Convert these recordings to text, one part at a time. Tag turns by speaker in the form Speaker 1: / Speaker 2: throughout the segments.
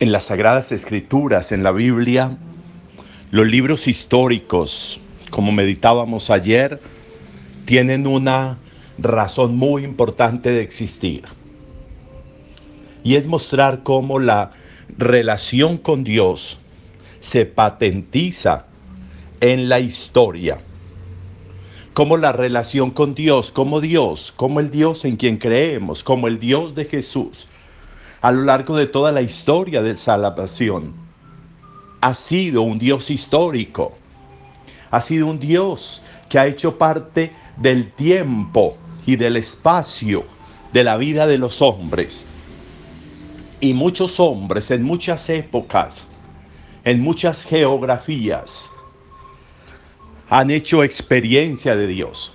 Speaker 1: en las Sagradas Escrituras, en la Biblia, los libros históricos, como meditábamos ayer, tienen una razón muy importante de existir. Y es mostrar cómo la relación con Dios se patentiza en la historia. Como la relación con Dios, como Dios, como el Dios en quien creemos, como el Dios de Jesús, a lo largo de toda la historia de salvación, ha sido un Dios histórico, ha sido un Dios que ha hecho parte del tiempo y del espacio de la vida de los hombres. Y muchos hombres en muchas épocas, en muchas geografías, han hecho experiencia de Dios.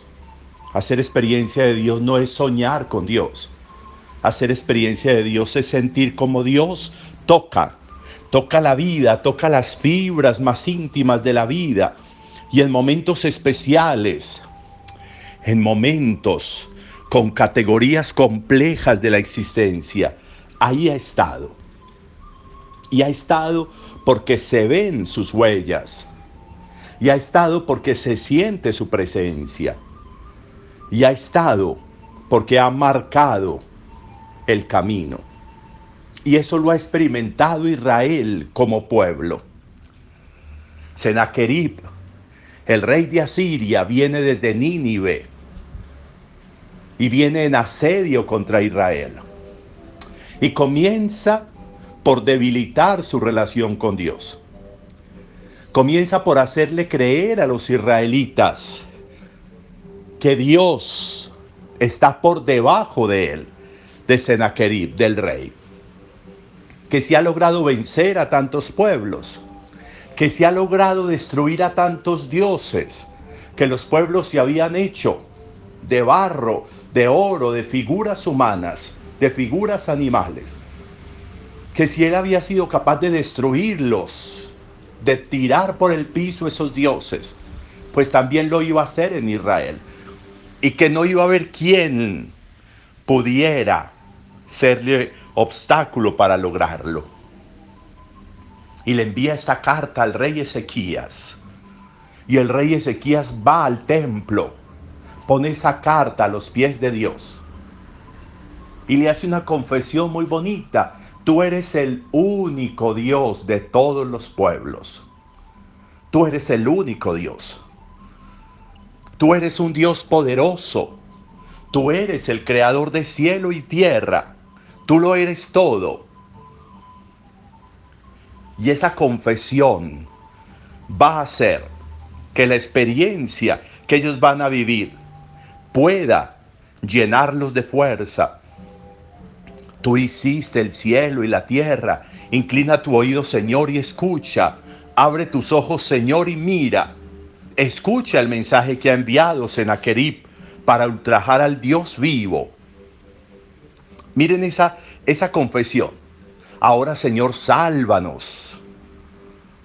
Speaker 1: Hacer experiencia de Dios no es soñar con Dios. Hacer experiencia de Dios es sentir como Dios toca, toca la vida, toca las fibras más íntimas de la vida y en momentos especiales, en momentos con categorías complejas de la existencia, ahí ha estado. Y ha estado porque se ven sus huellas y ha estado porque se siente su presencia. Y ha estado porque ha marcado el camino. Y eso lo ha experimentado Israel como pueblo. Senaquerib, el rey de Asiria, viene desde Nínive y viene en asedio contra Israel. Y comienza por debilitar su relación con Dios comienza por hacerle creer a los israelitas que Dios está por debajo de él, de Sennacherib, del rey, que se ha logrado vencer a tantos pueblos, que se ha logrado destruir a tantos dioses, que los pueblos se habían hecho de barro, de oro, de figuras humanas, de figuras animales, que si él había sido capaz de destruirlos, de tirar por el piso esos dioses, pues también lo iba a hacer en Israel. Y que no iba a haber quien pudiera serle obstáculo para lograrlo. Y le envía esta carta al rey Ezequías. Y el rey Ezequías va al templo, pone esa carta a los pies de Dios. Y le hace una confesión muy bonita Tú eres el único Dios de todos los pueblos. Tú eres el único Dios. Tú eres un Dios poderoso. Tú eres el creador de cielo y tierra. Tú lo eres todo. Y esa confesión va a hacer que la experiencia que ellos van a vivir pueda llenarlos de fuerza, Tú hiciste el cielo y la tierra. Inclina tu oído, Señor, y escucha. Abre tus ojos, Señor, y mira. Escucha el mensaje que ha enviado Senaquerib para ultrajar al Dios vivo. Miren esa, esa confesión. Ahora, Señor, sálvanos.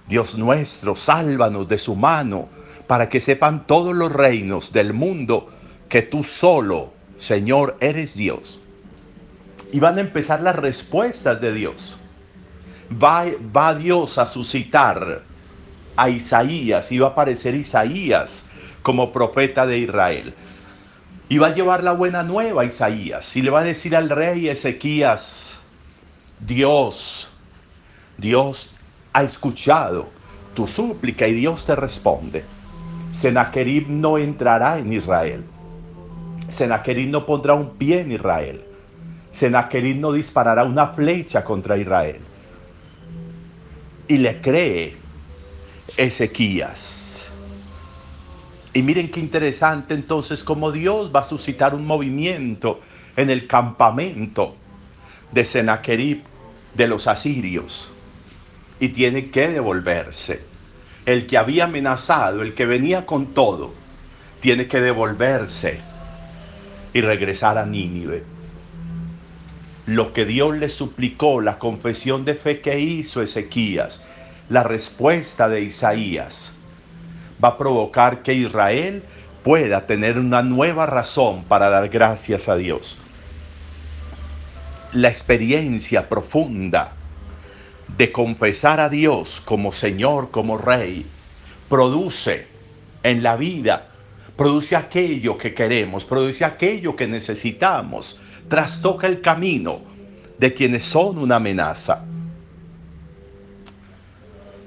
Speaker 1: Dios nuestro, sálvanos de su mano, para que sepan todos los reinos del mundo que tú solo, Señor, eres Dios y van a empezar las respuestas de Dios. Va, va Dios a suscitar a Isaías y va a aparecer Isaías como profeta de Israel. Y va a llevar la buena nueva a Isaías y le va a decir al rey Ezequías, Dios, Dios ha escuchado tu súplica y Dios te responde. Senaquerib no entrará en Israel. Senaquerib no pondrá un pie en Israel. Senaquerib no disparará una flecha contra Israel. Y le cree Ezequías. Y miren qué interesante entonces cómo Dios va a suscitar un movimiento en el campamento de Senaquerib de los asirios. Y tiene que devolverse. El que había amenazado, el que venía con todo, tiene que devolverse y regresar a Nínive lo que Dios le suplicó, la confesión de fe que hizo Ezequías, la respuesta de Isaías, va a provocar que Israel pueda tener una nueva razón para dar gracias a Dios. La experiencia profunda de confesar a Dios como Señor, como Rey, produce en la vida, produce aquello que queremos, produce aquello que necesitamos, trastoca el camino de quienes son una amenaza.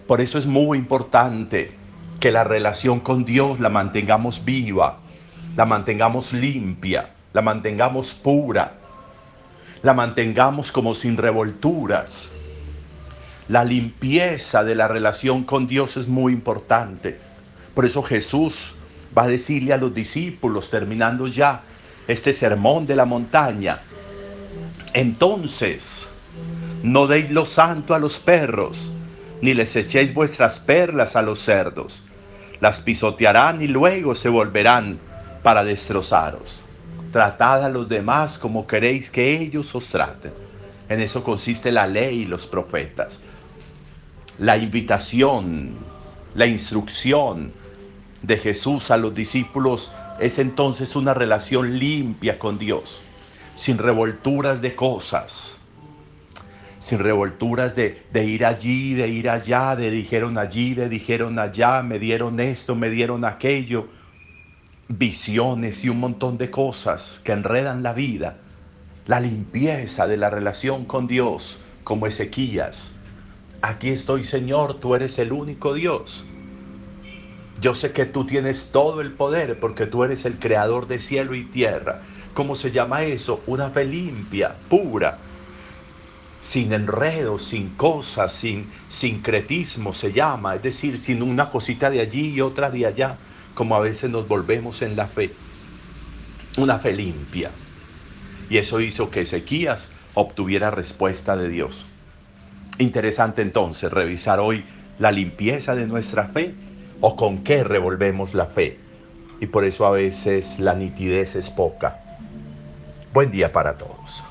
Speaker 1: Por eso es muy importante que la relación con Dios la mantengamos viva, la mantengamos limpia, la mantengamos pura, la mantengamos como sin revolturas. La limpieza de la relación con Dios es muy importante. Por eso Jesús va a decirle a los discípulos, terminando ya este sermón de la montaña, entonces no deis lo santo a los perros, ni les echéis vuestras perlas a los cerdos. Las pisotearán y luego se volverán para destrozaros. Tratad a los demás como queréis que ellos os traten. En eso consiste la ley y los profetas. La invitación, la instrucción de Jesús a los discípulos es entonces una relación limpia con Dios, sin revolturas de cosas, sin revolturas de, de, ir allí, de ir allá, de dijeron allí, de dijeron allá, me dieron esto, me dieron aquello visiones y un montón de cosas que enredan la vida, la limpieza de la relación con Dios, como Ezequías. Aquí estoy, Señor, tú eres el único Dios. Yo sé que tú tienes todo el poder porque tú eres el creador de cielo y tierra. ¿Cómo se llama eso? Una fe limpia, pura, sin enredos, sin cosas, sin sincretismo se llama, es decir, sin una cosita de allí y otra de allá como a veces nos volvemos en la fe, una fe limpia. Y eso hizo que Ezequías obtuviera respuesta de Dios. Interesante entonces revisar hoy la limpieza de nuestra fe o con qué revolvemos la fe. Y por eso a veces la nitidez es poca. Buen día para todos.